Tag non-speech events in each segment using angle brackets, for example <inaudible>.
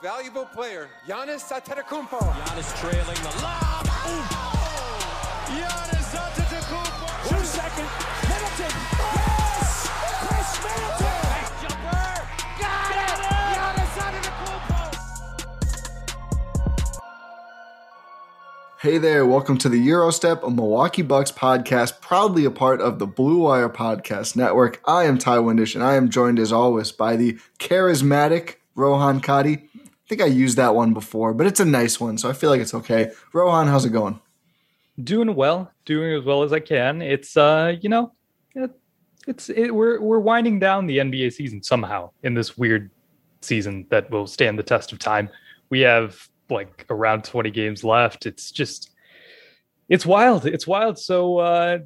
Valuable Player, Giannis Antetokounmpo. Giannis trailing the lob. Giannis Antetokounmpo. Two second. Middleton. Yes! Khris Middleton. Jumper. Got it. Giannis Antetokounmpo. Hey there, welcome to the Gyro Step, a Milwaukee Bucks podcast, proudly a part of the Blue Wire Podcast Network. I am Ti Windisch, and I am joined as always by the charismatic Rohan Kadi. I think I used that one before, but it's a nice one, so I feel like it's okay. Rohan, how's it going? doing well, doing as well as I can. It's uh, you know, it, it's it, we're we're winding down the NBA season somehow in this weird season that will stand the test of time. We have like around 20 games left. It's just it's wild. It's wild. So uh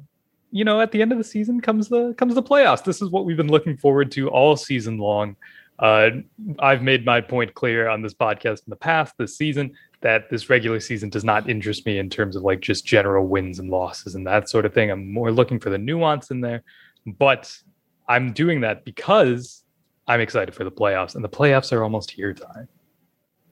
you know, at the end of the season comes the comes the playoffs. This is what we've been looking forward to all season long. Uh, I've made my point clear on this podcast in the past this season that this regular season does not interest me in terms of like just general wins and losses and that sort of thing. I'm more looking for the nuance in there, but I'm doing that because I'm excited for the playoffs, and the playoffs are almost here. Time.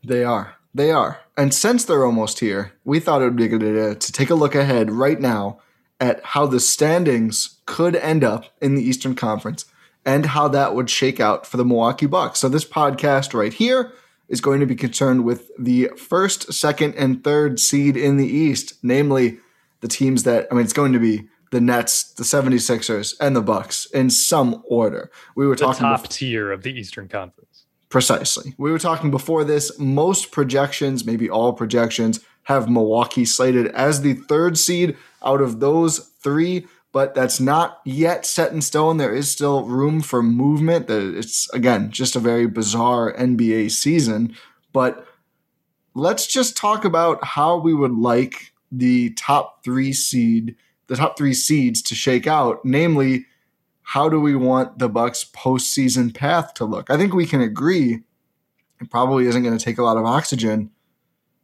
They are. They are. And since they're almost here, we thought it would be good to take a look ahead right now at how the standings could end up in the Eastern Conference and how that would shake out for the Milwaukee Bucks. So this podcast right here is going to be concerned with the first, second, and third seed in the East, namely the teams that I mean it's going to be the Nets, the 76ers, and the Bucks in some order. We were The talking top bef- tier of the Eastern Conference. Precisely. We were talking before this. Most projections, maybe all projections, have Milwaukee slated as the third seed out of those three, but that's not yet set in stone. There is still room for movement. It's, again, just a very bizarre NBA season. But let's just talk about how we would like the top three seed, the top three seeds to shake out, namely how do we want the Bucks postseason path to look? I think we can agree it probably isn't going to take a lot of oxygen.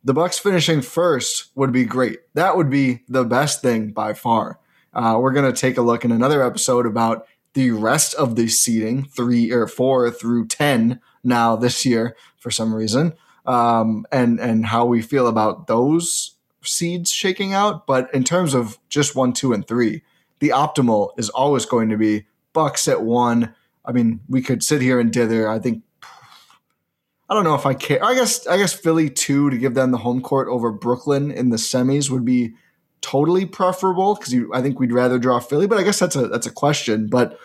The Bucks finishing first would be great. That would be the best thing by far. Uh, we're going to take a look in another episode about the rest of the seeding, three or four through ten now this year for some reason, um, and and how we feel about those seeds shaking out. But in terms of just one, two, and three, the optimal is always going to be Bucks at one. I mean, we could sit here and dither. I think I don't know if I care. I guess I guess Philly two to give them the home court over Brooklyn in the semis would be totally preferable because I think we'd rather draw Philly. But I guess that's a that's a question. But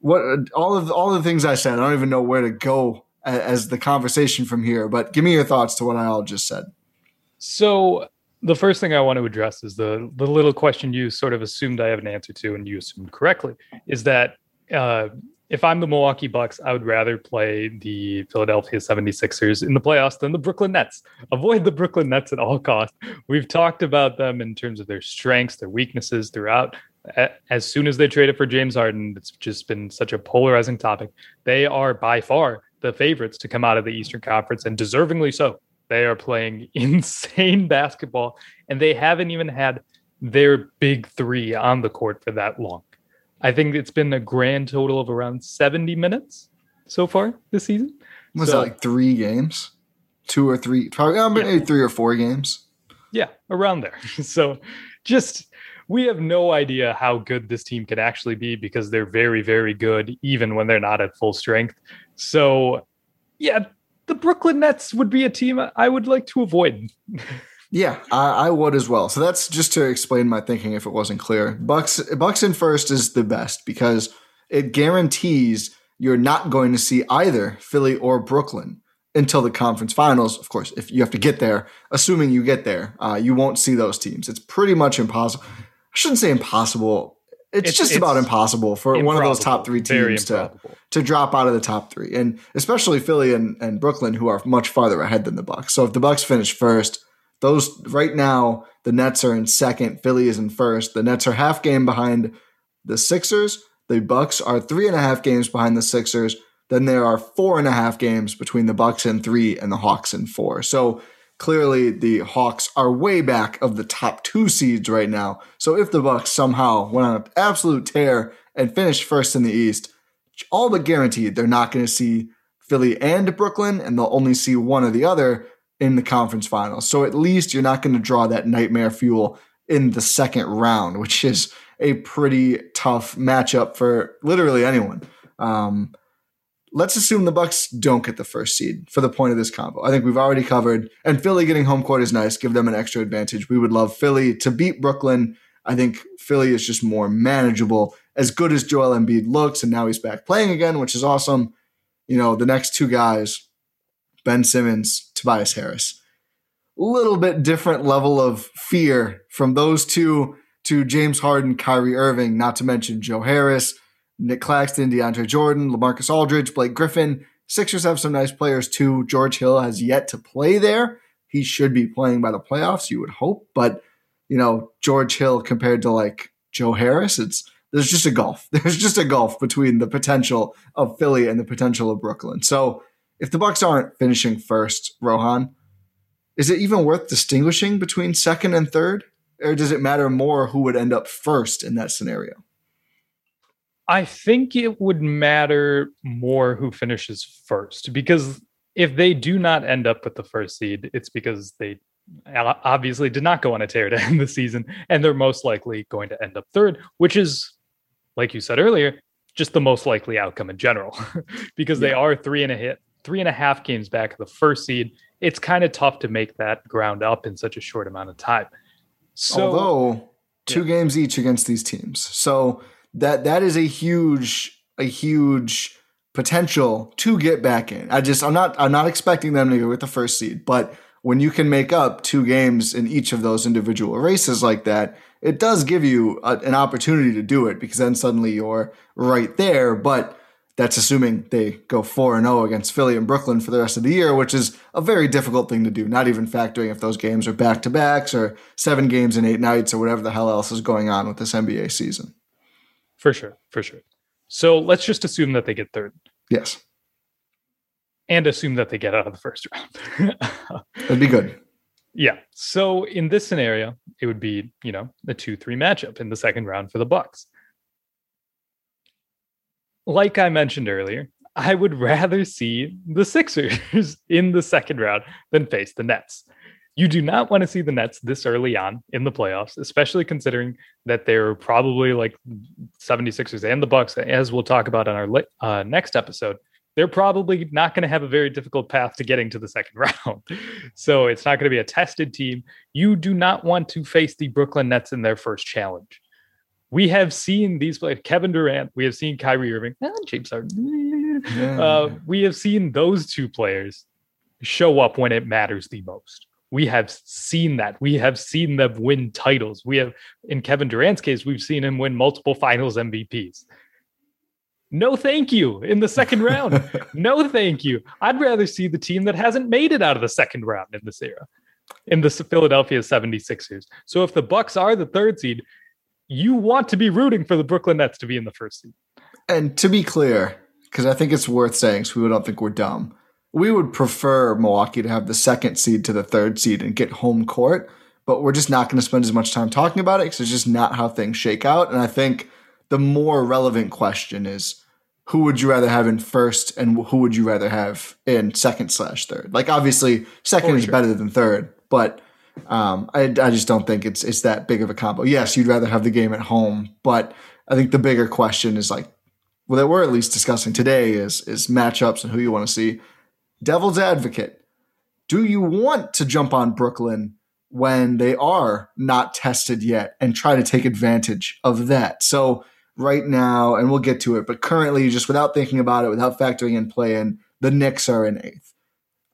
what all of all the things I said, I don't even know where to go a- as the conversation from here. But give me your thoughts to what I all just said. So the first thing I want to address is the the little question you sort of assumed I have an answer to, and you assumed correctly, is that uh, if I'm the Milwaukee Bucks, I would rather play the Philadelphia 76ers in the playoffs than the Brooklyn Nets. Avoid the Brooklyn Nets at all costs. We've talked about them in terms of their strengths, their weaknesses throughout. As soon as they traded for James Harden, it's just been such a polarizing topic. They are by far the favorites to come out of the Eastern Conference and deservingly so. They are playing <laughs> insane basketball and they haven't even had their big three on the court for that long. I think it's been a grand total of around 70 minutes so far this season. Was So- that like three games? Two or three, probably uh, maybe three or four games. Yeah, around there. <laughs> So just we have no idea how good this team can actually be because they're very, very good, even when they're not at full strength. So yeah, the Brooklyn Nets would be a team I would like to avoid. <laughs> Yeah, I, I would as well. So that's just to explain my thinking if it wasn't clear. Bucks Bucks in first is the best because it guarantees you're not going to see either Philly or Brooklyn until the conference finals. Of course, if you have to get there, assuming you get there, uh, you won't see those teams. It's pretty much impossible. I shouldn't say impossible. It's, It's- just it's about impossible for one of those top three teams to to drop out of the top three, and especially Philly and, and Brooklyn, who are much farther ahead than the Bucks. So if the Bucks finish first, those right now the Nets are in second, Philly is in first. The Nets are half game behind the Sixers. The Bucks are three and a half games behind the Sixers. Then there are four and a half games between the Bucks in three and the Hawks in four. So clearly the Hawks are way back of the top two seeds right now. So if the Bucks somehow went on an absolute tear and finished first in the East, all but guaranteed they're not going to see Philly and Brooklyn, and they'll only see one or the other in the conference finals. So at least you're not going to draw that nightmare fuel in the second round, <laughs> which is a pretty tough matchup for literally anyone. Um, let's assume the Bucks don't get the first seed for the point of this combo. I think we've already covered, and Philly getting home court is nice. Give them an extra advantage. We would love Philly to beat Brooklyn. I think Philly is just more manageable. As good as Joel Embiid looks, and now he's back playing again, which is awesome. You know, the next two guys, Ben Simmons, Tobias Harris. A little bit different level of fear from those two to James Harden, Kyrie Irving, not to mention Joe Harris, Nic Claxton, DeAndre Jordan, LaMarcus Aldridge, Blake Griffin. Sixers have some nice players too. George Hill has yet to play there. He should be playing by the playoffs, you would hope. But, you know, George Hill compared to like Joe Harris, it's there's just a gulf. <laughs> There's just a gulf between the potential of Philly and the potential of Brooklyn. So if the Bucks aren't finishing first, Rohan, is it even worth distinguishing between second and third? Or does it matter more who would end up first in that scenario? I think it would matter more who finishes first because if they do not end up with the first seed, it's because they obviously did not go on a tear to <laughs> end the season, and they're most likely going to end up third, which is, like you said earlier, just the most likely outcome in general, <laughs> because they are three and a hit, three and a half games back of the first seed. It's kind of tough to make that ground up in such a short amount of time. So, Although two games each against these teams. So that that is a huge a huge potential to get back in. I just I'm not I'm not expecting them to go with the first seed, but when you can make up two games in each of those individual races like that, it does give you a, an opportunity to do it because then suddenly you're right there. But that's assuming they go 4 and 0 against Philly and Brooklyn for the rest of the year, which is a very difficult thing to do, not even factoring if those games are back to backs or seven games in eight nights or whatever the hell else is going on with this NBA season. for sure, for sure. So let's just assume that they get third. Yes, and assume that they get out of the first round. <laughs> that'd be good. yeah. So in this scenario, it would be, you know, a 2-3 matchup in the second round for the Bucks. Like I mentioned earlier, I would rather see the Sixers <laughs> in the second round than face the Nets. You do not want to see the Nets this early on in the playoffs, especially considering that they're probably like 76ers and the Bucks, as we'll talk about on our uh, next episode. They're probably not going to have a very difficult path to getting to the second <laughs> round. so it's not going to be a tested team. You do not want to face the Brooklyn Nets in their first challenge. We have seen these players, Kevin Durant, we have seen Kyrie Irving, and James Harden. Uh, we have seen those two players show up when it matters the most. We have seen that. We have seen them win titles. We have, in Kevin Durant's case, we've seen him win multiple finals MVPs. No, thank you. In the second round, <laughs> no, thank you. I'd rather see the team that hasn't made it out of the second round in this era, in the Philadelphia 76ers. So if the Bucks are the third seed, you want to be rooting for the Brooklyn Nets to be in the first seed. And to be clear, because I think it's worth saying, so we don't think we're dumb. We would prefer Milwaukee to have the second seed to the third seed and get home court, but we're just not going to spend as much time talking about it because it's just not how things shake out. And I think the more relevant question is who would you rather have in first and who would you rather have in second slash third? Like obviously second For is sure. better than third, but um, I, I just don't think it's it's that big of a combo. Yes, you'd rather have the game at home, but I think the bigger question is like well, that we're at least discussing today is is matchups and who you want to see. Devil's advocate. Do you want to jump on Brooklyn when they are not tested yet and try to take advantage of that? So right now, and we'll get to it, but currently, just without thinking about it, without factoring in play in, the Knicks are in eighth.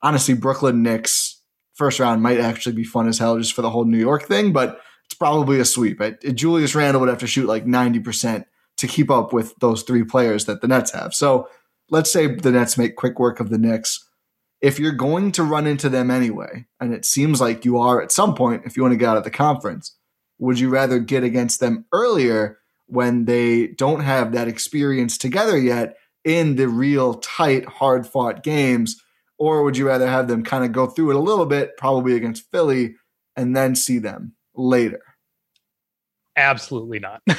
Honestly, Brooklyn Knicks first round might actually be fun as hell just for the whole New York thing, but it's probably a sweep. Julius Randle would have to shoot like 90% to keep up with those three players that the Nets have. So let's say the Nets make quick work of the Knicks. If you're going to run into them anyway, and it seems like you are at some point if you want to get out of the conference, would you rather get against them earlier when they don't have that experience together yet in the real tight, hard fought games? Or would you rather have them kind of go through it a little bit, probably against Philly, and then see them later? Absolutely not. <laughs> you,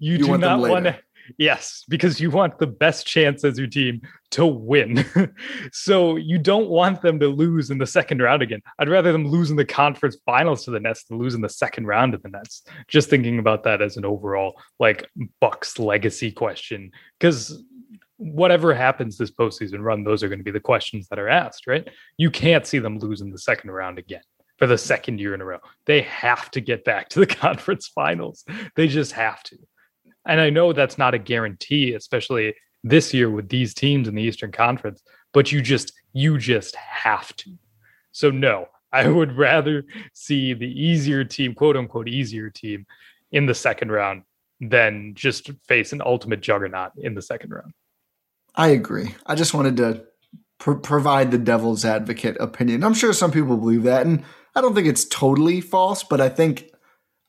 You do want not want to. Yes, because you want the best chance as your team to win. <laughs> so you don't want them to lose in the second round again. I'd rather them lose in the conference finals to the Nets than lose in the second round to the Nets. Just thinking about that as an overall like Bucks legacy question. Because whatever happens this postseason run, those are going to be the questions that are asked, right? You can't see them lose in the second round again for the second year in a row. They have to get back to the <laughs> conference finals. They just have to. And I know that's not a guarantee, especially this year with these teams in the Eastern Conference, but you just you just have to. So no, I <laughs> would rather see the easier team, quote unquote easier team in the second round than just face an ultimate juggernaut in the second round. I agree. I just wanted to pr- provide the devil's advocate opinion. I'm sure some people believe that, and I don't think it's totally false, but I think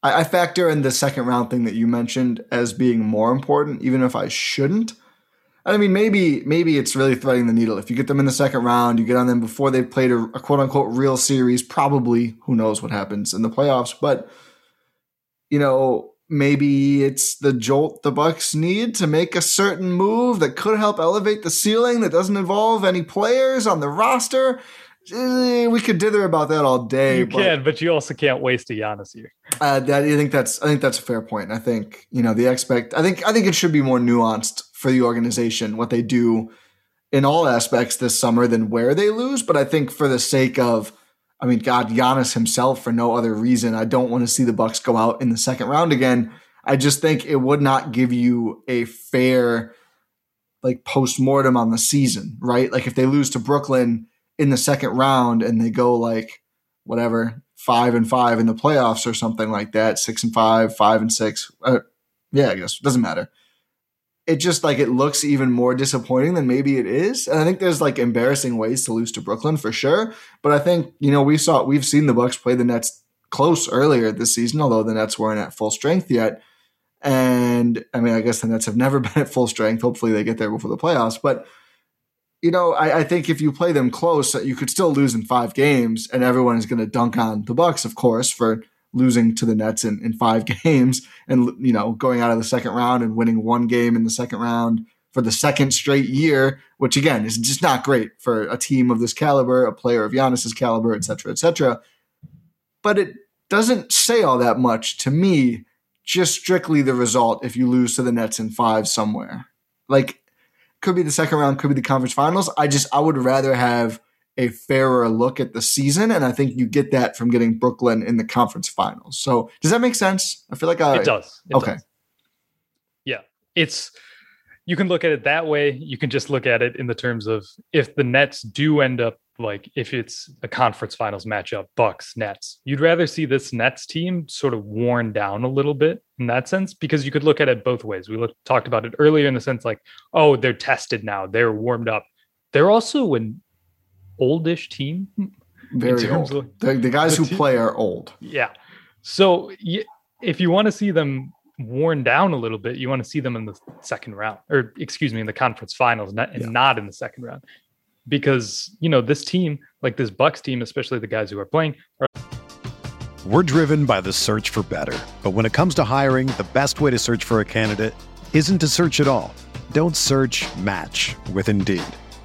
I, I factor in the second round thing that you mentioned as being more important, even if I shouldn't. I mean, maybe maybe it's really threading the needle. If you get them in the second round, you get on them before they've played a, a quote unquote real series. Probably, who knows what happens in the playoffs, but you know, maybe it's the jolt the Bucks need to make a certain move that could help elevate the ceiling that doesn't involve any players on the roster. Eh, We could dither about that all day. You but, can, but you also can't waste a Giannis here. Uh, that, I think that's I think that's a fair point. I think you know the expect. I think I think it should be more nuanced for the organization what they do in all aspects this summer than where they lose. But I think for the sake of, I mean, God, Giannis himself, for no other reason, I don't want to see the Bucks go out in the second round again. I just think it would not give you a fair like post mortem on the season, right? Like if they lose to Brooklyn in the second round and they go like whatever five and five in the playoffs or something like that, six and five, five and six. Uh, yeah, I guess doesn't matter. It just like it looks even more disappointing than maybe it is, and I think there's like embarrassing ways to lose to Brooklyn for sure. But I think you know we saw we've seen the Bucks play the Nets close earlier this season, although the Nets weren't at full strength yet. And I mean, I guess the Nets have <laughs> never been at full strength. Hopefully, they get there before the playoffs. But you know, I, I think if you play them close, you could still lose in five games, and everyone is going to dunk on the Bucks, of course, for losing to the Nets in, in five <laughs> games, and you know, going out of the second round and winning one game in the second round for the second straight year, which again is just not great for a team of this caliber, a player of Giannis's caliber, et cetera, et cetera. But it doesn't say all that much to me. Just strictly the result if you lose to the Nets in five somewhere, like could be the second round, could be the conference finals. I just I would rather have a fairer look at the season, and I think you get that from getting Brooklyn in the conference finals. So does that make sense? I feel like I, it does. It okay. does. Yeah. It's you can look at it that way. You can just look at it in the terms of if the Nets do end up like if it's a conference finals matchup, Bucks, Nets, you'd rather see this Nets team sort of worn down a little bit in that sense because you could look at it both ways. We looked, talked about it earlier in the sense like, oh, they're tested now, they're warmed up. They're also an oldish team. Very old. of- the, the guys the who te- play are old. Yeah. So y- if you want to see them worn down a little bit, you want to see them in the second round, or excuse me, in the conference finals, not, and Yeah. not in the second round, because you know this team, like this Bucks team, especially the guys who are playing, are We're driven by the search for better. But when it comes to hiring, the best way to search for a candidate isn't to search at all. Don't search match with Indeed.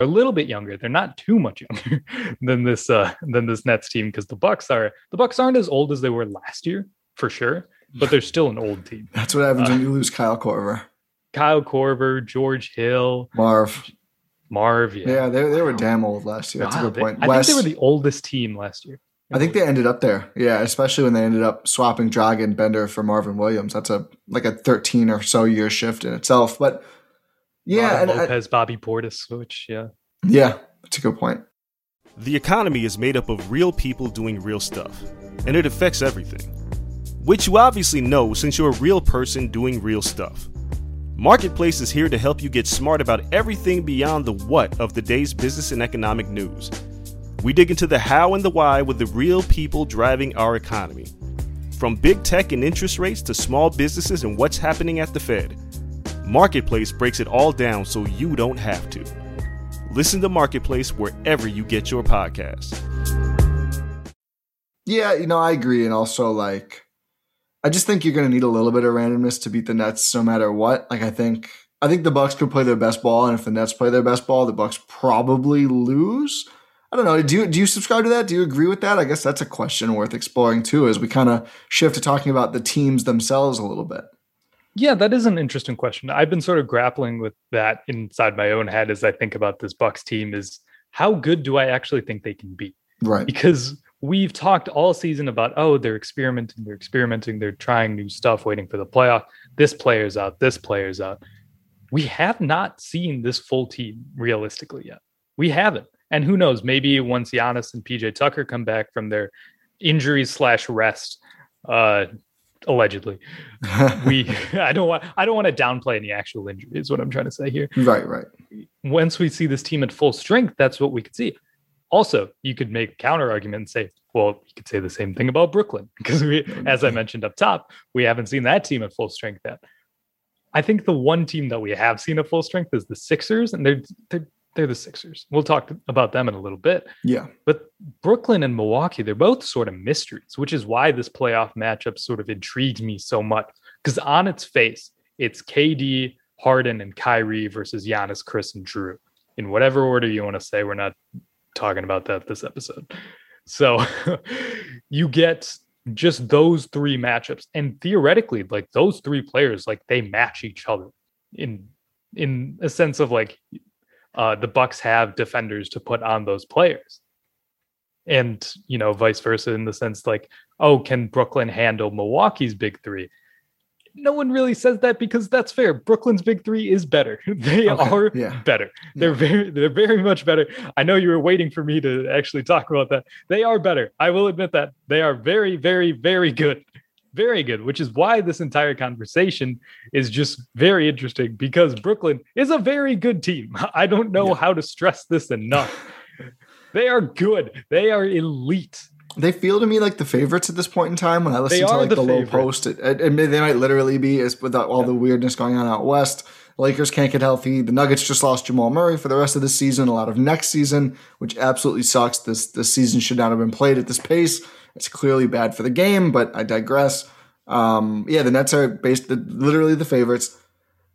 A little bit younger. They're not too much younger <laughs> than this uh, than this Nets team because the Bucks are the Bucks aren't as old as they were last year for sure, but they're still an old team. That's what happens Uh, when you lose Kyle Korver. Kyle Korver, George Hill, Marv. Marv. Yeah, Yeah, they, they were damn old last year. That's Wow, a good they- point. I Wes, think they were the oldest team last year. I think they ended up there. Yeah, especially when they ended up swapping Dragan Bender for Marvin Williams. That's a like a 13 or so year shift in itself. But yeah, Robin and, I- Lopez, Bobby Portis, which yeah, yeah, that's a good point. The economy is made up of real people doing real stuff, and it affects everything. Which you obviously know since you're a real person doing real stuff. Marketplace is here to help you get smart about everything beyond the what of the day's business and economic news. We dig into the how and the why with the real people driving our economy. From big tech and interest rates to small businesses and what's happening at the Fed. Marketplace breaks it all down so you don't have to. Listen to Marketplace wherever you get your podcasts. Yeah, you know, I agree. And also, like, I just think you're going to need a little bit of randomness to beat the Nets no matter what. Like, I think. I think the Bucks could play their best ball, and if the Nets play their best ball, the Bucks probably lose. I don't know. Do you do you subscribe to that? Do you agree with that? I guess that's a question worth exploring too, as we kind of shift to talking about the teams themselves a little bit. Yeah, that is an interesting question. I've been sort of grappling with that inside my own head as I think about this Bucks team. Is how good do I actually think they can be? Right. because we've talked all season about oh they're experimenting they're experimenting they're trying new stuff waiting for the playoff this player's out this player's out we have not seen this full team realistically yet we haven't and who knows maybe once Giannis and PJ Tucker come back from their injuries slash rest uh allegedly <laughs> we <laughs> I don't want I don't want to downplay any actual injury is what I'm trying to say here Right. Right. once we see this team at full strength, that's what we could see. Also, you could make counter argument and say, well, you could say the same thing about Brooklyn because we, as I mm-hmm. mentioned up top, we haven't seen that team at full strength yet. I think the one team that we have seen at full strength is the Sixers, and they're they're they're the Sixers. We'll talk about them in a little bit. Yeah. But Brooklyn and Milwaukee, they're both sort of mysteries, which is why this playoff matchup sort of intrigued me so much. Because on its face, it's KD, Harden, and Kyrie versus Giannis, Khris, and Jrue. In whatever order you want to say, we're not talking about that this episode. So <laughs> you get just those three matchups. And theoretically, like those three players, like they match each other in in a sense of like uh, the Bucks have defenders to put on those players, and you know vice versa in the sense like, oh, can Brooklyn handle Milwaukee's big three? No one really says that because that's fair. Brooklyn's big three is better. <laughs> They Okay, are yeah. better. They're very, they're very much better. I know you were waiting for me to actually talk about that. They are better. I will admit that they are very, very, very good very good, which is why this entire conversation is just very interesting because Brooklyn is a very good team. <laughs> I don't know how to stress this enough. <laughs> They are good. They are elite. They feel to me like the favorites at this point in time. When I listen to like the, the Lowe Post, it, it, it may- they might literally be as with all the weirdness going on out west. Lakers can't get healthy. The Nuggets just lost Jamal Murray for the rest of the season, a lot of next season, which absolutely sucks. This this season should not have been played at this pace. It's clearly bad for the game, but I digress. Um, yeah, the Nets are based the, literally the favorites.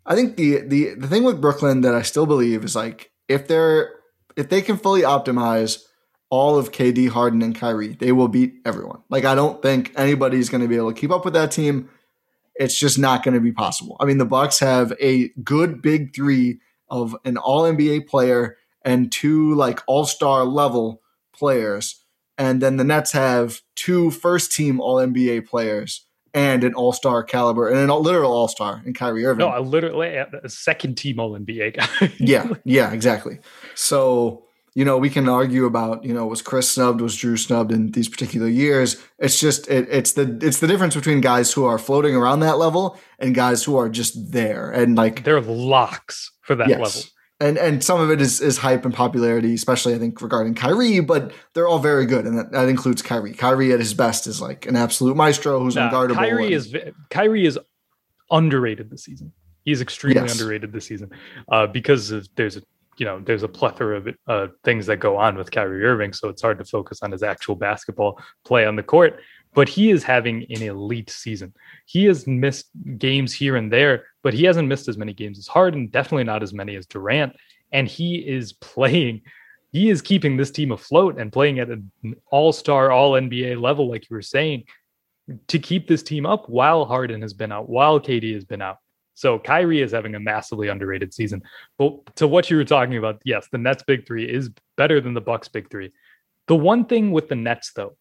I think the the the thing with Brooklyn that I still believe is like if they're if they can fully optimize all of KD, Harden, and Kyrie, they will beat everyone. Like I don't think anybody's going to be able to keep up with that team. It's just not going to be possible. I mean, the Bucks have a good big three of an All NBA player and two like All Star level players, and then the Nets have two first team All NBA players and an All Star caliber and a literal All Star in Kyrie Irving. No, I literally a second team All NBA guy. yeah, yeah, exactly. So, you know, we can argue about, you know, was Khris snubbed, was Jrue snubbed in these particular years. It's just it, it's the it's the difference between guys who are floating around that level and guys who are just there and like They're locks for that yes. level. And and some of it is is hype and popularity, especially I think regarding Kyrie, but they're all very good, and that, that includes Kyrie. Kyrie at his best is like an absolute maestro who's Nah, unguardable. Kyrie and- is Kyrie is underrated this season. He's extremely Yes. underrated this season uh, because of, there's a you know there's a plethora of uh, things that go on with Kyrie Irving, so it's hard to focus on his actual basketball play on the court. But he is having an elite season. He has missed games here and there, but he hasn't missed as many games as Harden. Definitely not as many as Durant, and he is <laughs> playing. He is keeping this team afloat and playing at an all-star, all NBA level, like you were saying to keep this team up while Harden has been out, while KD has been out. So Kyrie is having a massively underrated season. But to what you were talking about, yes, the Nets big three is better than the Bucks big three. The one thing with the Nets though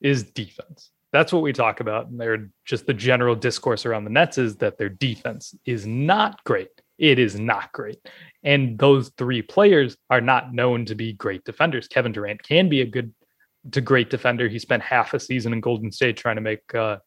is defense. That's what we talk about. And they're just the general discourse around the Nets is that their defense is not great. It is not great. And those three players are not known to be great defenders. Kevin Durant can be a good to great defender. He spent half a season in Golden State trying to make uh,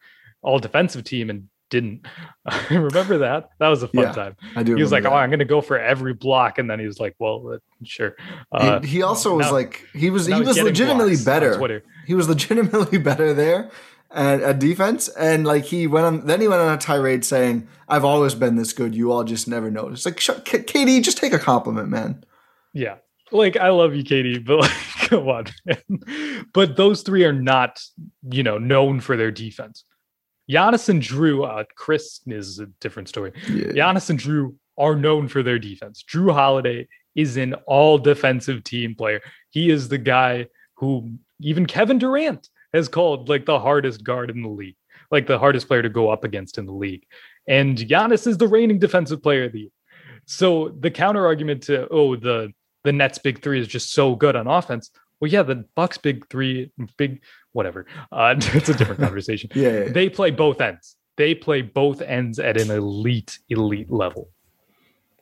all defensive team and didn't. <laughs> remember that? That was a fun Yeah, time. I do He was like, remember "Oh. I'm going to go for every block," and then he was like, "Well, uh, sure." Uh, he, he also was now- like he was he was legitimately better. Twitter. He was legitimately better there at, at defense, and like he went on. Then he went on a tirade saying, "I've always been this good. You all just never noticed." Like, KD, just take a compliment, man. Yeah. Like I love you, KD, but like <laughs> come on. Man. But those three are not, you know, known for their defense. Giannis and Jrue, uh, Khris is a different story. Giannis and Jrue are known for their defense. Jrue Holiday is an all defensive team player. He is the guy who even Kevin Durant has called like the hardest guard in the league, like the hardest player to go up against in the league. And Giannis is the reigning defensive player of the year. So the counter argument to oh the the Nets big three is just so good on offense. Well, yeah, the Bucks big three, big whatever. Uh, <laughs> it's a different conversation. <laughs> Yeah, yeah, yeah. they play both ends. They play both ends at an elite, elite level.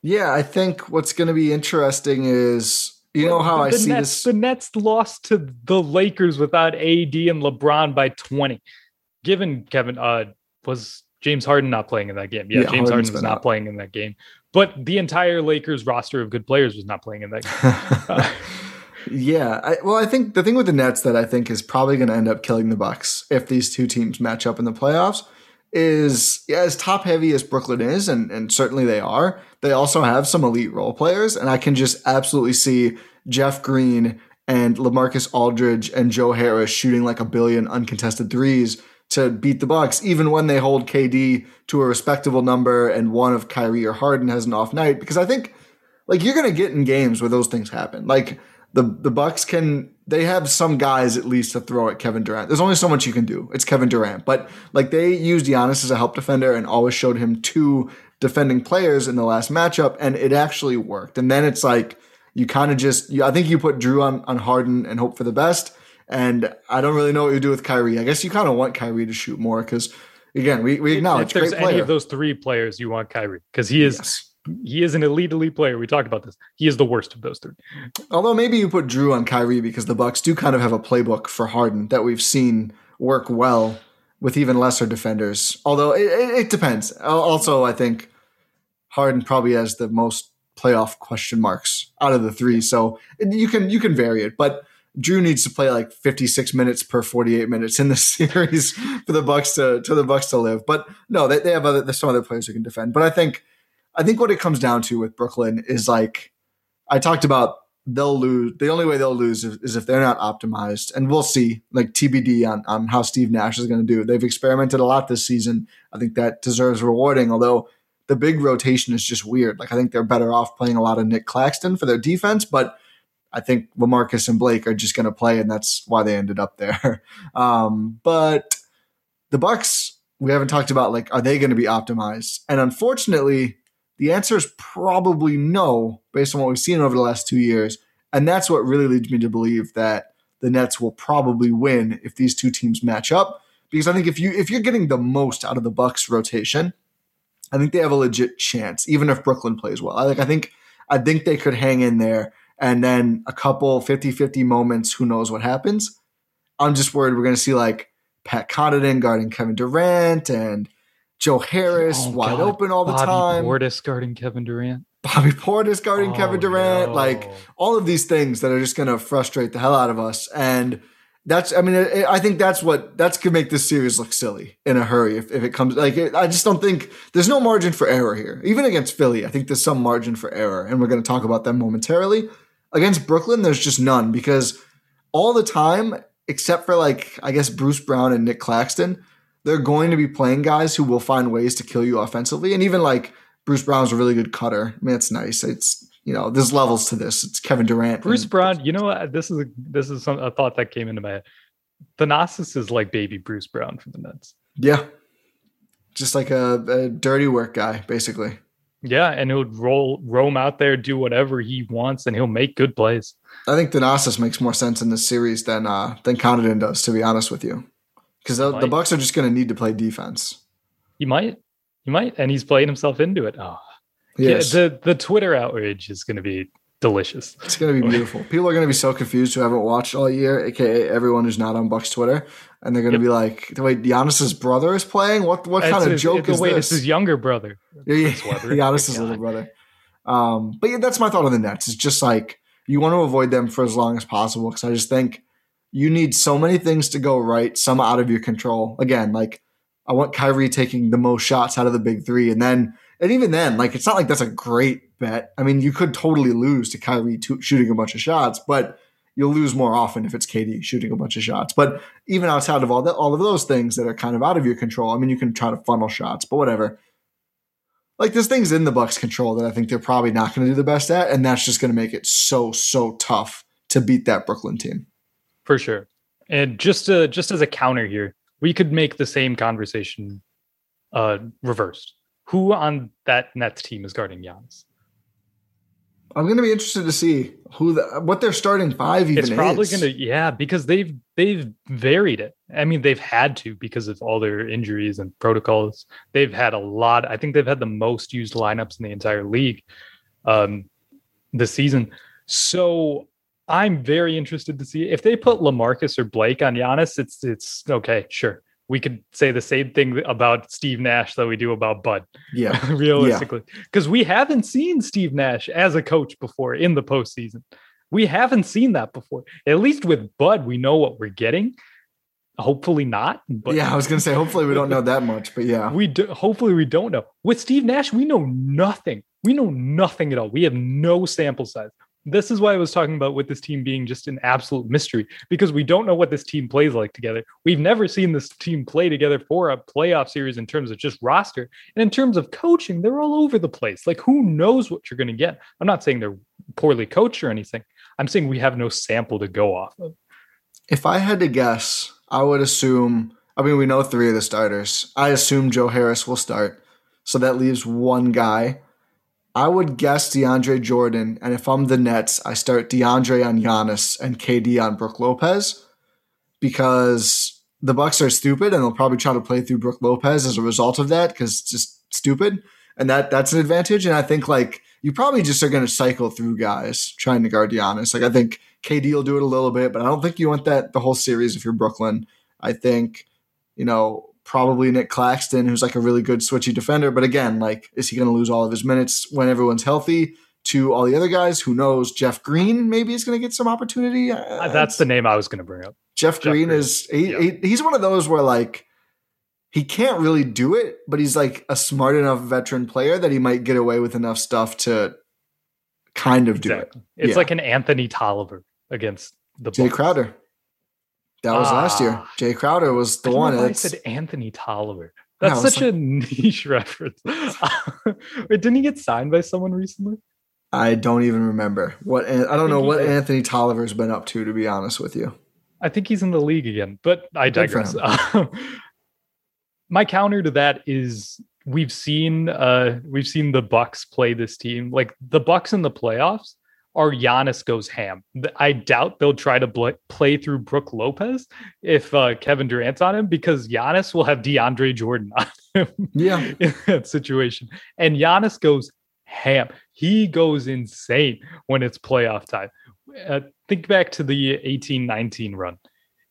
Yeah, I think what's going to be interesting is you know how the, I the see Nets, this. The Nets lost to the Lakers without AD and LeBron by twenty. Given Kevin, uh, was James Harden not playing in that game? Yeah, Yeah, James Harden was not out. playing in that game. But the entire Lakers roster of good players was not playing in that <laughs> game. Uh, Yeah, I, well, I think the thing with the Nets that I think is probably going to end up killing the Bucks if these two teams match up in the playoffs is yeah, as top heavy as Brooklyn is, and and certainly they are. They also have some elite role players, and I can just absolutely see Jeff Green and LaMarcus Aldridge and Joe Harris shooting like a billion uncontested threes to beat the Bucks, even when they hold KD to a respectable number and one of Kyrie or Harden has an off night. Because I think like you're gonna get in games where those things happen. Like the the Bucks can they have some guys at least to throw at Kevin Durant. There's only so much you can do. It's Kevin Durant, but like they used Giannis as a help defender and always showed him two defending players in the last matchup, and it actually worked. And then it's like you kind of just you, I think you put Jrue on on Harden and hope for the best. And I don't really know what you do with Kyrie. I guess you kind of want Kyrie to shoot more because again we we acknowledge if there's any of those three players, you want Kyrie because he is he is an elite, elite player. We talked about this. He is the worst of those three. Although maybe you put Jrue on Kyrie because the Bucks do kind of have a playbook for Harden that we've seen work well with even lesser defenders. Although it, it, depends. Also, I think Harden probably has the most playoff question marks out of the three, so you can you can vary it. But Jrue needs to play like 56 minutes per 48 minutes in the <laughs> series for the Bucks to to the Bucks to live. But no, they, they have other there's some other players who can defend. But I think I think what it comes down to with Brooklyn is like I talked about they'll lose. The only way they'll lose is, if they're not optimized, and we'll see. Like TBD on on how Steve Nash is going to do. They've experimented a lot this season. I think that deserves rewarding. Although the big rotation is just weird. Like I think they're better off playing a lot of Nic Claxton for their defense, but I think LaMarcus and Blake are just going to play, and that's why they ended up there. <laughs> Um, but the Bucks, we haven't talked about like, are they going to be optimized? And unfortunately, the answer is probably no, based on what we've seen over the last two years. And that's what really leads me to believe that the Nets will probably win if these two teams match up. Because I think if you if you're getting the most out of the Bucks rotation, I think they have a legit chance, even if Brooklyn plays well. I like I think I think they could hang in there and then a couple 50-50 moments, who knows what happens. I'm just worried we're gonna see like Pat Connaughton guarding Kevin Durant and Joe Harris Oh, wide God. open all the Bobby time. Portis guarding Kevin Durant. Bobby Portis guarding Oh, Kevin Durant, no. like all of these things that are just going to frustrate the hell out of us. And that's, I mean, it, I think that's what that's could make this series look silly in a hurry if, if it comes. Like, it, I just don't think there's no margin for error here. Even against Philly, I think there's some margin for error, and we're going to talk about them momentarily. Against Brooklyn, there's just none because all the time, except for like I guess Bruce Brown and Nic Claxton, they're going to be playing guys who will find ways to kill you offensively. And even like Bruce Brown's a really good cutter. I mean, it's nice. It's you know, there's levels to this. It's Kevin Durant. Bruce and- Brown, you know what? This is a, this is some, a thought that came into my head. Thanasis is like baby Bruce Brown for the Nets. Yeah. Just like a, a dirty work guy, basically. Yeah, and he'll roll roam out there, do whatever he wants, and he'll make good plays. I think Thanasis makes more sense in this series than uh than Connaughton does, to be honest with you. Because the, the Bucks are just going to need to play defense. He might, he might, and he's playing himself into it. Oh, Yes. yeah. The the Twitter outrage is going to be delicious. It's going to be beautiful. <laughs> People are going to be so confused who haven't watched all year, aka everyone who's not on Bucks Twitter, and they're going to Yep. be like, "Wait, Giannis's brother is playing? What what kind It's of joke it's- is wait, this?" It's his younger brother. Yeah, yeah. <laughs> Giannis's little brother. Um, but yeah, that's my thought on the Nets. It's just like you want to avoid them for as long as possible because I just think you need so many things to go right, some out of your control. Again, like I want Kyrie taking the most shots out of the big three, and then and even then, like it's not like that's a great bet. I mean, you could totally lose to Kyrie to, shooting a bunch of shots, but you'll lose more often if it's KD shooting a bunch of shots. But even outside of all that, all of those things that are kind of out of your control, I mean, you can try to funnel shots, but whatever like there's things in the Bucks control that I think they're probably not going to do the best at, and that's just going to make it so so tough to beat that Brooklyn team. For sure. And just uh, just as a counter here, we could make the same conversation uh, reversed. Who on that Nets team is guarding Giannis? I'm going to be interested to see who the, what their starting five even It's probably going to yeah because they've they've varied it. I mean they've had to because of all their injuries and protocols. They've had a lot. I think they've had the most used lineups in the entire league um, this season. So I'm very interested to see if they put LaMarcus or Blake on Giannis. It's it's okay, sure. We could say the same thing about Steve Nash that we do about Bud, yeah, <laughs> realistically, because we haven't seen Steve Nash as a coach before in the postseason. We haven't seen that before. At least with Bud, we know what we're getting. Hopefully not, but yeah. I was going to say hopefully we don't know that much, but yeah, we do, hopefully we don't know. With Steve Nash, we know nothing. We know nothing at all. We have no sample size. This is why I was talking about with this team being just an absolute mystery because we don't know what this team plays like together. We've never seen this team play together for a playoff series in terms of just roster and in terms of coaching. They're all over the place. Like who knows what you're going to get? I'm not saying they're poorly coached or anything. I'm saying we have no sample to go off of. if I had to guess, I would assume. I mean, we know three of the starters. I assume Joe Harris will start, so that leaves one guy. I would guess DeAndre Jordan, and if I'm the Nets, I start DeAndre on Giannis and KD on Brooke Lopez because the Bucks are stupid and they'll probably try to play through Brooke Lopez as a result of that because it's just stupid, and that that's an advantage. And I think like you probably just are going to cycle through guys trying to guard Giannis. Like I think KD will do it a little bit, but I don't think you want that the whole series if you're Brooklyn. I think you know probably Nic Claxton, who's like a really good switchy defender. But again, like, is he going to lose all of his minutes when everyone's healthy? to all the other guys. Who knows? Jeff Green maybe is going to get some opportunity. Uh, That's the name I was going to bring up. Jeff, Jeff Green, Green. is he, Yeah. he- he's one of those where like he can't really do it, but he's like a smart enough veteran player that he might get away with enough stuff to kind of do Exactly. It's Yeah. like an Anthony Tolliver against the it. Jae Bucks. Crowder. That was last year. Ah. Jae Crowder was the I one. I said Anthony Tolliver. That's I was such a niche <laughs> reference. <laughs> Wait, didn't he get signed by someone recently? I don't even remember what. I don't think know what did. Anthony Tolliver's been up to. To be honest with you, I think he's in the league again, but I digress. <laughs> My counter to that is we've seen uh we've seen the Bucks play this team. Like the Bucks in the playoffs are Giannis goes ham. I doubt they'll try to bl- play through Brook Lopez if uh, Kevin Durant's on him because Giannis will have DeAndre Jordan on him <laughs> yeah, in that situation. And Giannis goes ham. He goes insane when it's playoff time. Uh, think back to the 18 19 run.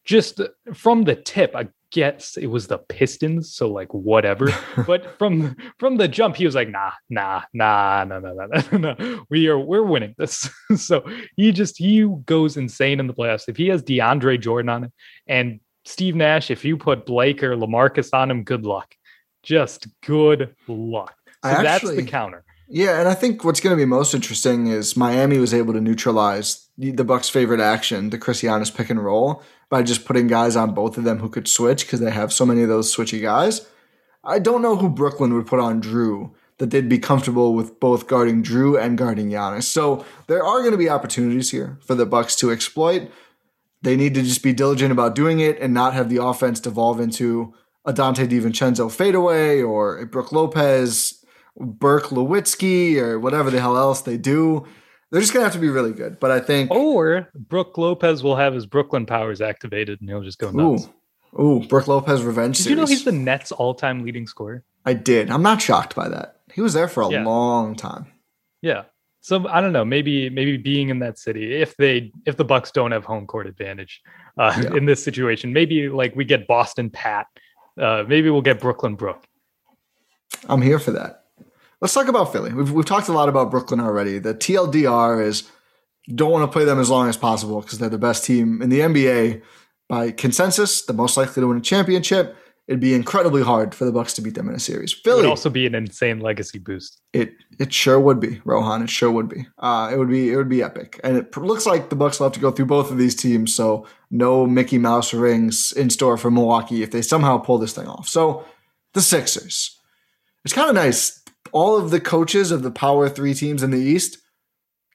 Just from the tip, I guess it was the Pistons, so like whatever. <laughs> but from from the jump, he was like, nah, nah, nah, no, no, no, no, no. We are we're winning this. <laughs> so he just he goes insane in the playoffs. If he has DeAndre Jordan on him and Steve Nash, if you put Blake or LaMarcus on him, good luck. Just good luck. So I that's the counter. yeah. And I think what's going to be most interesting is Miami was able to neutralize the, the Bucks' favorite action, the Khris Giannis pick and roll, by just putting guys on both of them who could switch because they have so many of those switchy guys. I don't know who Brooklyn would put on Jrue that they'd be comfortable with both guarding Jrue and guarding Giannis. So there are going to be opportunities here for the Bucks to exploit. They need to just be diligent about doing it and not have the offense devolve into a Donte DiVincenzo fadeaway or a Brook Lopez, Burke Lewitsky, or whatever the hell else they do. They're just gonna have to be really good. But I think Or Brook Lopez will have his Brooklyn powers activated and he'll just go ooh, nuts. ooh, Brook Lopez revenge Did series. you know he's the Nets all-time leading scorer? I did. I'm not shocked by that. He was there for a Yeah. long time. Yeah. So I don't know. Maybe maybe being in that city, if they if the Bucks don't have home court advantage uh, Yeah. in this situation, maybe like we get Boston Pat. Uh, maybe we'll get Brooklyn Brook. I'm here for that. Let's talk about Philly. We've, we've talked a lot about Brooklyn already. The TLDR is don't want to play them as long as possible because they're the best team in the NBA by consensus, the most likely to win a championship. It'd be incredibly hard for the Bucks to beat them in a series. It would Philly, also be an insane legacy boost. it it sure would be Rohan. It sure would be. Uh, it would be it would be epic, and it looks like the Bucks will have to go through both of these teams. So no Mickey Mouse rings in store for Milwaukee if they somehow pull this thing off. So the Sixers, it's kind of nice. All of the coaches of the Power Three teams in the East,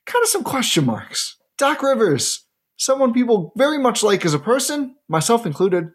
kind of some question marks. Doc Rivers, someone people very much like as a person, myself included.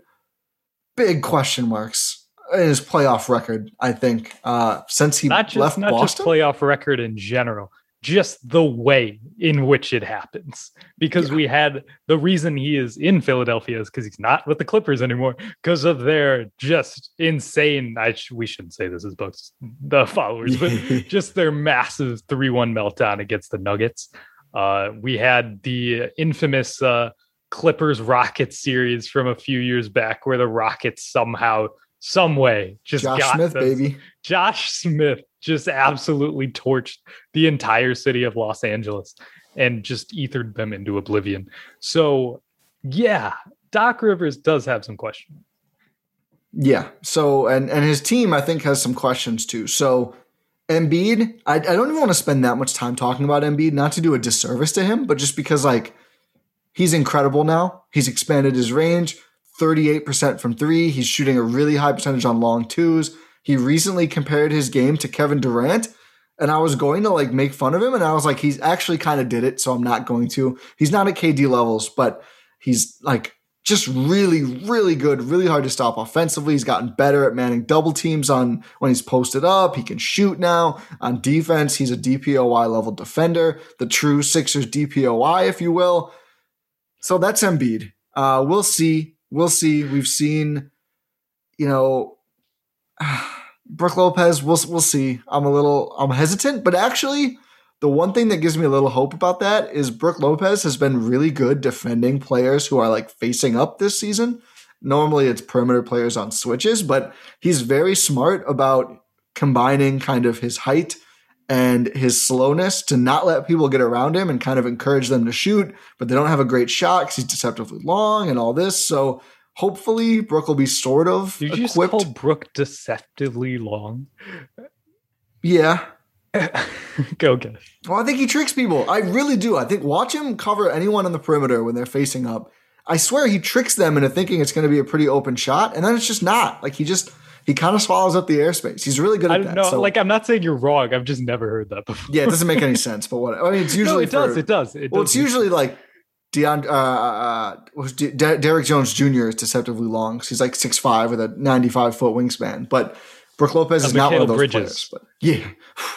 Big question marks in his playoff record. I think uh, since he Not just left not just Boston. playoff record in general, just the way in which it happens. Because we had the reason he is in Philadelphia is because he's not with the Clippers anymore because of their just insane. I sh- we shouldn't say this as Bucks the followers, but <laughs> just their massive three-one meltdown against the Nuggets. Uh, we had the infamous uh, Clippers Rockets series from a few years back, where the Rockets somehow, some way, just Josh Smith, baby. Josh Smith just absolutely torched the entire city of Los Angeles and just ethered them into oblivion. So, yeah, Doc Rivers does have some questions. Yeah. So and and his team, I think, has some questions too. So Embiid, I, I don't even want to spend that much time talking about Embiid, not to do a disservice to him, but just because like he's incredible now. He's expanded his range, 38% from three. He's shooting a really high percentage on long twos. He recently compared his game to Kevin Durant. And I was going to like make fun of him, and I was like, he's actually kind of did it, so I'm not going to. He's not at KD levels, but he's like just really, really good, really hard to stop offensively. He's gotten better at manning double teams on when he's posted up. He can shoot now on defense. He's a DPOY level defender, the true Sixers DPOY, if you will. So that's Embiid. Uh, we'll see. We'll see. We've seen, you know, <sighs> Brook Lopez. We'll we'll see. I'm a little I'm hesitant, but actually, the one thing that gives me a little hope about that is Brook Lopez has been really good defending players who are like facing up this season. Normally, it's perimeter players on switches, but he's very smart about combining kind of his height and his slowness to not let people get around him and kind of encourage them to shoot, but they don't have a great shot because he's deceptively long and all this. So hopefully Brook will be sort of Did you just call Brook deceptively long? yeah. <laughs> Go okay. Well, I think he tricks people. I really do. I think watch him cover anyone on the perimeter when they're facing up. I swear he tricks them into thinking it's going to be a pretty open shot, and then it's just not. Like he just he kind of swallows up the airspace. He's really good I at don't that. know. So, like I'm not saying you're wrong. I've just never heard that before. yeah, it doesn't make any <laughs> sense. But what I mean, it's usually no, it does. It does. It well, does it's usually sense. like Deon, uh, uh, De- De- Derrick Jones Jr. is deceptively long. 'cause he's like 6'5 with a 95 foot wingspan. But Brook Lopez Uh, is not one of those Bridges. players. But yeah. <sighs>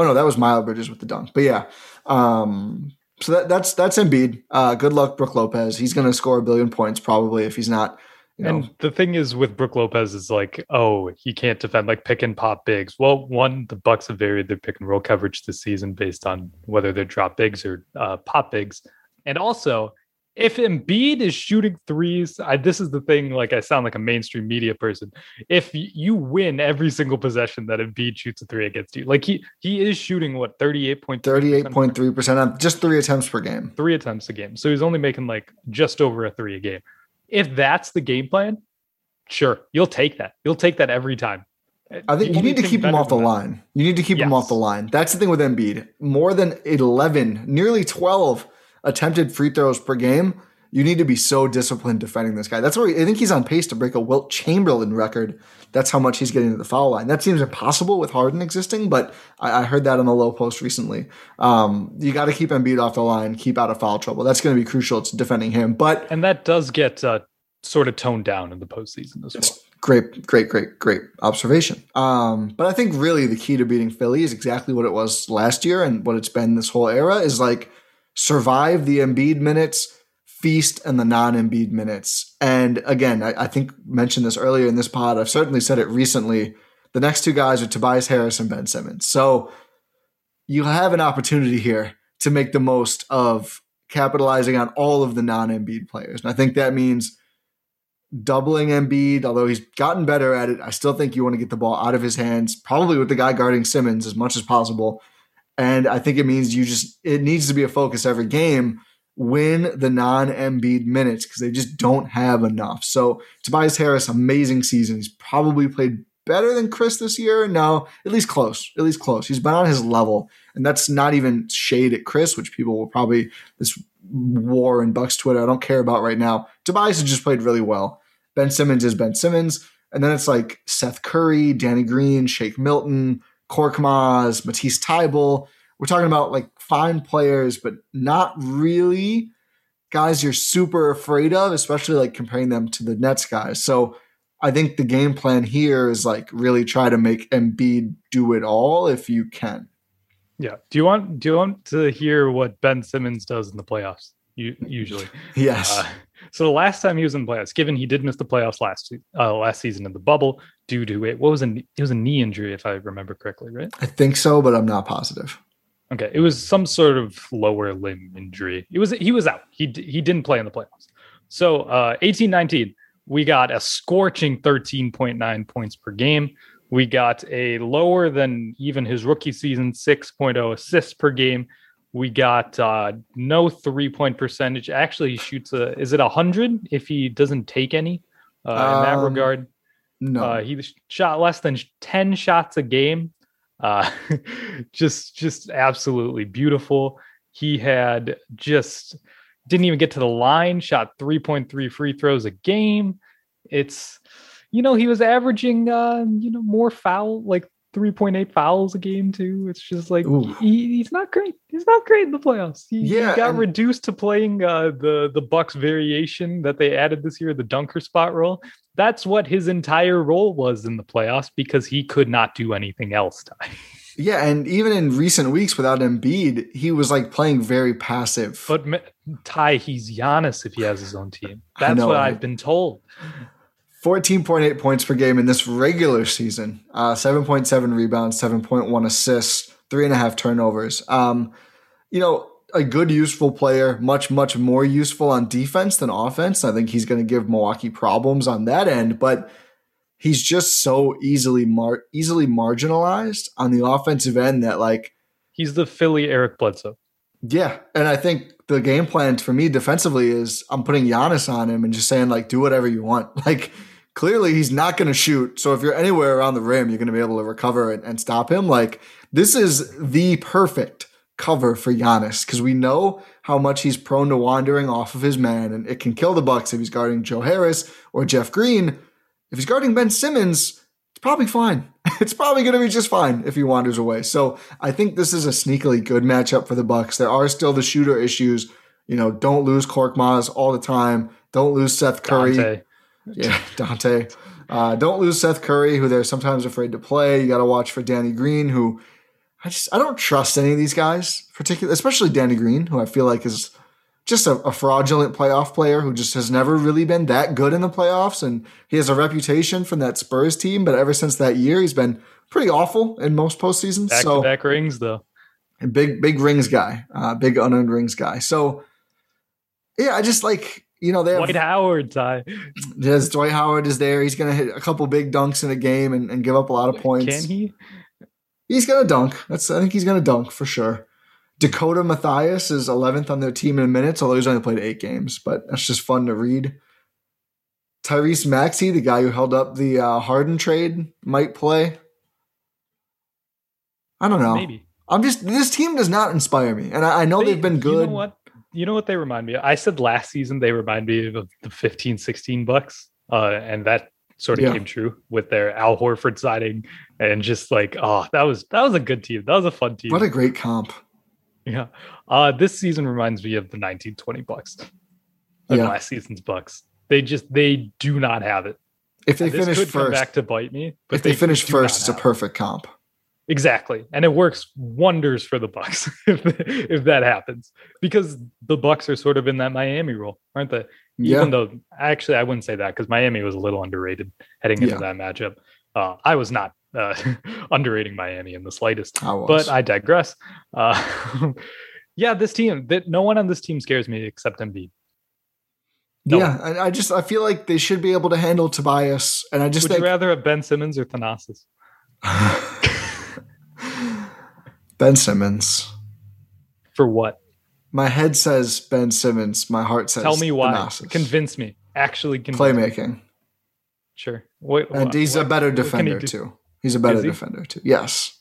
Oh no, that was Miles Bridges with the dunk. But yeah. Um, so that, that's that's Embiid. Uh, good luck, Brook Lopez. He's going to score a billion points probably if he's not. You know, And the thing is with Brook Lopez is like, oh, he can't defend like pick and pop bigs. Well, one, the Bucks have varied their pick and roll coverage this season based on whether they're drop bigs or uh, pop bigs. And also, if Embiid is shooting threes, I, this is the thing. Like, I sound like a mainstream media person. If you win every single possession that Embiid shoots a three against you, like he he is shooting what thirty eight point thirty eight point three percent on just three attempts per game. three attempts a game. So he's only making like just over a three a game. If that's the game plan, sure, you'll take that. You'll take that every time. I think you need to keep him off the that- line. You need to keep him off the line. That's the thing with Embiid. More than 11, nearly 12 attempted free throws per game. You need to be so disciplined defending this guy. That's where I think he's on pace to break a Wilt Chamberlain record. That's how much he's getting to the foul line. That seems impossible with Harden existing, but I, I heard that on the Lowe Post recently. Um, you got to keep Embiid off the line, keep out of foul trouble. That's going to be crucial to defending him. But And that does get uh, sort of toned down in the postseason as well. Great, great, great, great observation. Um, but I think really the key to beating Philly is exactly what it was last year and what it's been this whole era is like survive the Embiid minutes, feast and the non-Embiid minutes. And again, I, I think mentioned this earlier in this pod. I've certainly said it recently. The next two guys are Tobias Harris and Ben Simmons. So you have an opportunity here to make the most of capitalizing on all of the non-Embiid players. And I think that means doubling Embiid, although he's gotten better at it. I still think you want to get the ball out of his hands, probably with the guy guarding Simmons as much as possible. And I think it means you just, it needs to be a focus every game. Win the non Embiid minutes because they just don't have enough. So Tobias Harris, amazing season. He's probably played better than Khris this year. No, at least close. At least close. He's been on his level. And that's not even shade at Khris, which people will probably, this war in Bucks Twitter, I don't care about right now. Tobias has just played really well. Ben Simmons is Ben Simmons. And then it's like Seth Curry, Danny Green, Shake Milton, Korkmaz, Matisse Thybulle. We're talking about like fine players, but not really guys you're super afraid of, especially like comparing them to the Nets guys. So I think the game plan here is like really try to make Embiid do it all if you can. Yeah. Do you want do you want to hear what Ben Simmons does in the playoffs? You, usually. <laughs> Yes. Uh, so the last time he was in the playoffs, given he did miss the playoffs last uh, last season in the bubble due to it, what was a it was a knee injury if I remember correctly, right? I think so, but I'm not positive. Okay, it was some sort of lower limb injury. It was he was out. He he didn't play in the playoffs. So uh 18 19, we got a scorching 13.9 points per game. We got a lower than even his rookie season 6.0 assists per game. We got uh no three-point percentage. Actually, he shoots a is it 100 if he doesn't take any uh, in that Um, regard? No. Uh, he shot less than 10 shots a game. Uh, <laughs> just, just absolutely beautiful. He had just didn't even get to the line, shot 3.3 free throws a game. It's, you know, he was averaging, uh, you know, more foul, like 3.8 fouls a game too. It's just like he, he's not great. He's not great in the playoffs. He, he Yeah, got and- reduced to playing uh, the the Bucks variation that they added this year, the dunker spot role. That's what his entire role was in the playoffs because he could not do anything else. Ti. <laughs> Yeah, and even in recent weeks without Embiid, he was like playing very passive. But Ti, he's Giannis if he has his own team. That's know, what right? I've been told. 14.8 points per game in this regular season, uh, 7.7 rebounds, 7.1 assists, three and a half turnovers. Um, you know, a good, useful player, much, much more useful on defense than offense. I think he's going to give Milwaukee problems on that end. But he's just so easily mar- easily marginalized on the offensive end that like He's the Philly Eric Bledsoe. yeah, and I think the game plan for me defensively is I'm putting Giannis on him and just saying like do whatever you want. <laughs> Like clearly he's not going to shoot, so if you're anywhere around the rim, you're going to be able to recover and, and stop him. Like this is the perfect cover for Giannis because we know how much he's prone to wandering off of his man, and it can kill the Bucks if he's guarding Joe Harris or Jeff Green. If he's guarding Ben Simmons, it's probably fine. <laughs> It's probably going to be just fine if he wanders away. So I think this is a sneakily good matchup for the Bucks. There are still the shooter issues. You know, don't lose Korkmaz all the time. Don't lose Seth Curry. Donte. Yeah, <laughs> Donte. Uh, don't lose Seth Curry, who they're sometimes afraid to play. You got to watch for Danny Green, who I just I don't trust any of these guys, particularly especially Danny Green, who I feel like is just a, a, fraudulent playoff player who just has never really been that good in the playoffs. And he has a reputation from that Spurs team, but ever since that year, he's been pretty awful in most postseasons. Back so to back rings, though. Big, big rings guy, uh, big unearned rings guy. So, yeah, I just like, you know, they have Dwight Howard, Ti. Yes, Dwight Howard is there. He's going to hit a couple big dunks in a game and, and give up a lot of points. Can he? He's going to dunk. That's I think he's going to dunk for sure. Dakota Mathias is 11th on their team in minutes, although he's only played eight games, but that's just fun to read. Tyrese Maxey, the guy who held up the uh, Harden trade, might play. I don't know. Maybe. I'm just this team does not inspire me, and I, I know They- they've been good. You know what? You know what they remind me of? I said last season they remind me of the 15 16 Bucks. Uh, and that sort of Yeah. came true with their Al Horford signing and just like, oh, that was that was a good team. That was a fun team. What a great comp! yeah. Uh, this season reminds me of the 1920 Bucks. Of Yeah. last season's Bucks. They just they do not have it. If they this finish could come first, back to bite me. But if they, finish first, it's a have it. perfect comp. Exactly. And it works wonders for the Bucks <laughs> if, if that happens. Because the Bucks are sort of in that Miami role, aren't they? Yeah. Even though actually I wouldn't say that because Miami was a little underrated heading into Yeah. that matchup. Uh, I was not uh, <laughs> underrating Miami in the slightest. I. But I digress. Uh, <laughs> yeah, this team that no one on this team scares me except Embiid. No. Yeah, I, I just I feel like they should be able to handle Tobias, and I just Would think you rather have Ben Simmons or Thanasis? <laughs> Ben Simmons. For what? My head says Ben Simmons. My heart says Tell me why. Thanasis. Convince me. Actually convince me. Playmaking, Sure. What, and what- he's a better what can he defender too. He's a better he? defender too. Yes,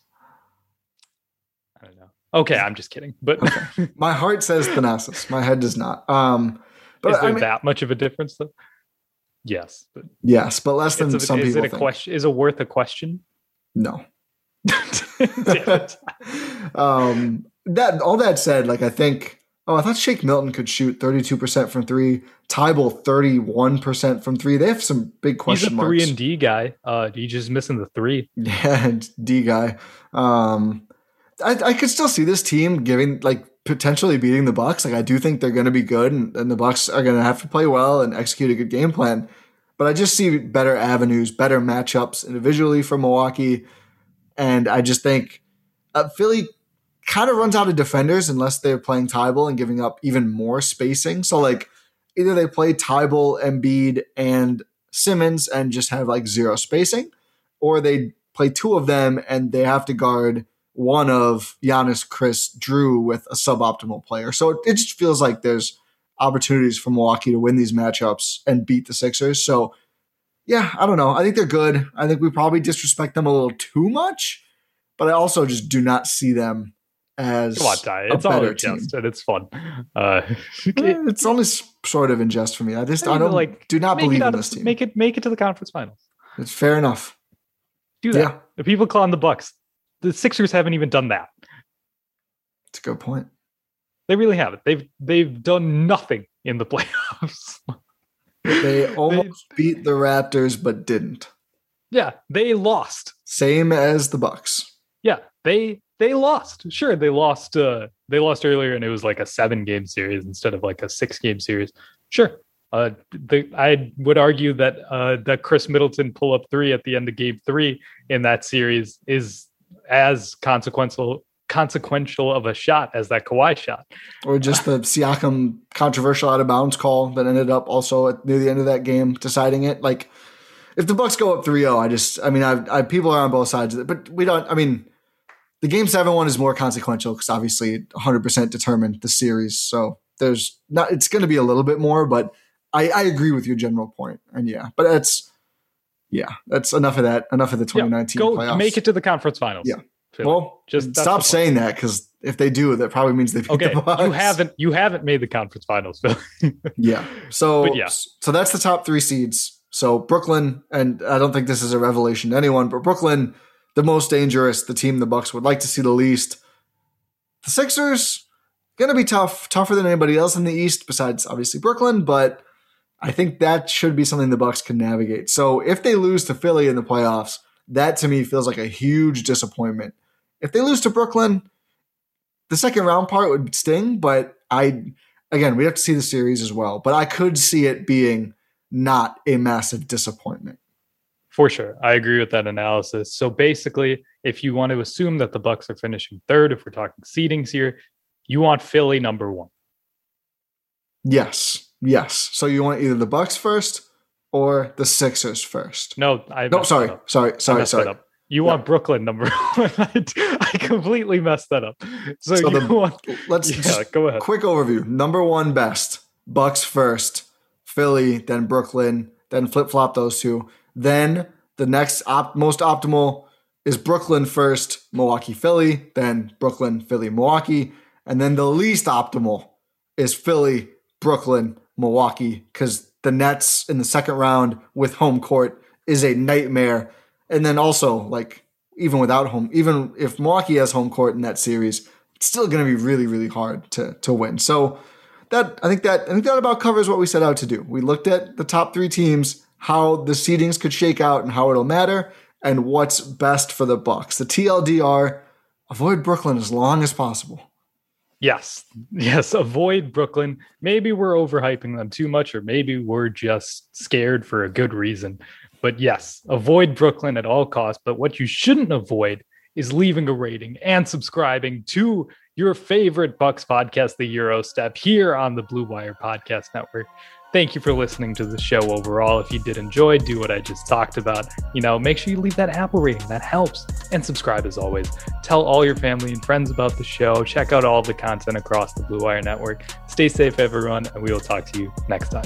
I don't know. Okay, I'm just kidding. But <laughs> my heart says Thanasis. My head does not. Um, but is there I mean, that much of a difference though? Yes, but yes, but less than a- some is people it a think. question? Is it worth a question? No. <laughs> <laughs> Um, that all that said, like I think. Oh, I thought Shake Milton could shoot thirty-two percent from three. Thybulle thirty-one percent from three. They have some big question marks. He's a marks. three and D guy. Uh, he's just missing the three. Yeah, <laughs> D guy. Um, I, I could still see this team giving like potentially beating the Bucks. Like I do think they're going to be good, and, and the Bucks are going to have to play well and execute a good game plan. But I just see better avenues, better matchups individually for Milwaukee, and I just think uh, Philly kind of runs out of defenders unless they're playing Thybulle and giving up even more spacing. So like either they play Thybulle, Embiid, and Simmons and just have like zero spacing, or they play two of them and they have to guard one of Giannis, Khris, Jrue with a suboptimal player. So it, it just feels like there's opportunities for Milwaukee to win these matchups and beat the Sixers. So yeah, I don't know. I think they're good. I think we probably disrespect them a little too much, but I also just do not see them as Come on, Ti. a It's all better in jest and it's fun. Uh, <laughs> Eh, It's only sort of in jest for me. I just I, I don't like, do not believe in of- this team. Make it make it to the conference finals. it's fair enough. Do that. Yeah. The people calling the Bucks. The Sixers haven't even done that. It's a good point. They really haven't. They've they've done nothing in the <laughs> playoffs. They almost beat the Raptors, but didn't. yeah, they lost. Same as the Bucks. Yeah, they they lost. Sure, they lost. Uh, they lost earlier, and it was like a seven game series instead of like a six game series. Sure. Uh, the, I would argue that uh, that Khris Middleton pull up three at the end of Game Three in that series is as consequential consequential of a shot as that Kawhi shot. Or just the Siakam controversial out of bounds call that ended up also at near the end of that game deciding it. Like if the Bucks go up 3-0, I just I mean I, I people are on both sides of it, but we don't. I mean, the game seven one is more consequential because obviously 100 percent determined the series. So there's not. It's going to be a little bit more, but I, I agree with your general point. And yeah, but that's yeah, that's enough of that. Enough of the 2019 Go playoffs. make it to the conference finals. Yeah. Well, Just- stop saying that because if they do, that probably means they beat Okay, the you haven't you haven't made the conference finals, Phil. <laughs> Yeah. So But yeah. so that's the top three seeds. So Brooklyn, and I don't think this is a revelation to anyone, but Brooklyn, the most dangerous, the team the Bucks would like to see the least. The Sixers, gonna be tough, tougher than anybody else in the East, besides obviously Brooklyn, but I think that should be something the Bucks can navigate. So if they lose to Philly in the playoffs, that to me feels like a huge disappointment. If they lose to Brooklyn, the second round part would sting, but I again we have to see the series as well. But I could see it being not a massive disappointment. For sure. I agree with that analysis. So basically, if you want to assume that the Bucks are finishing third, if we're talking seedings here, you want Philly number one. Yes, yes. So you want either the Bucks first or the Sixers first? No, I No, sorry, sorry, sorry, sorry. You want Brooklyn number <laughs> one. I, completely messed that up. So, So you the- want <laughs> Let's Yeah, go ahead. quick overview. Number one best, Bucks first, Philly, then Brooklyn, then flip flop those two. Then the next op- most optimal is Brooklyn first, Milwaukee, Philly, then Brooklyn, Philly, Milwaukee, and then the least optimal is Philly, Brooklyn, Milwaukee, because the Nets in the second round with home court is a nightmare. And then also, like, even without home, even if Milwaukee has home court in that series, it's still going to be really, really hard to to win. So that I think that I think that about covers what we set out to do. We looked at the top three teams, how the seedings could shake out, and how it'll matter, and what's best for the Bucks. The TLDR: avoid Brooklyn as long as possible. Yes. Yes. Avoid Brooklyn. Maybe we're overhyping them too much, or maybe we're just scared for a good reason. But yes, avoid Brooklyn at all costs. But what you shouldn't avoid is leaving a rating and subscribing to your favorite Bucks podcast, the Gyro Step, here on the Blue Wire Podcast Network. Thank you for listening to the show overall. If you did enjoy, do what I just talked about. You know, make sure you leave that Apple rating. That helps. And subscribe as always. Tell all your family and friends about the show. Check out all the content across the Blue Wire Network. Stay safe, everyone, and we will talk to you next time.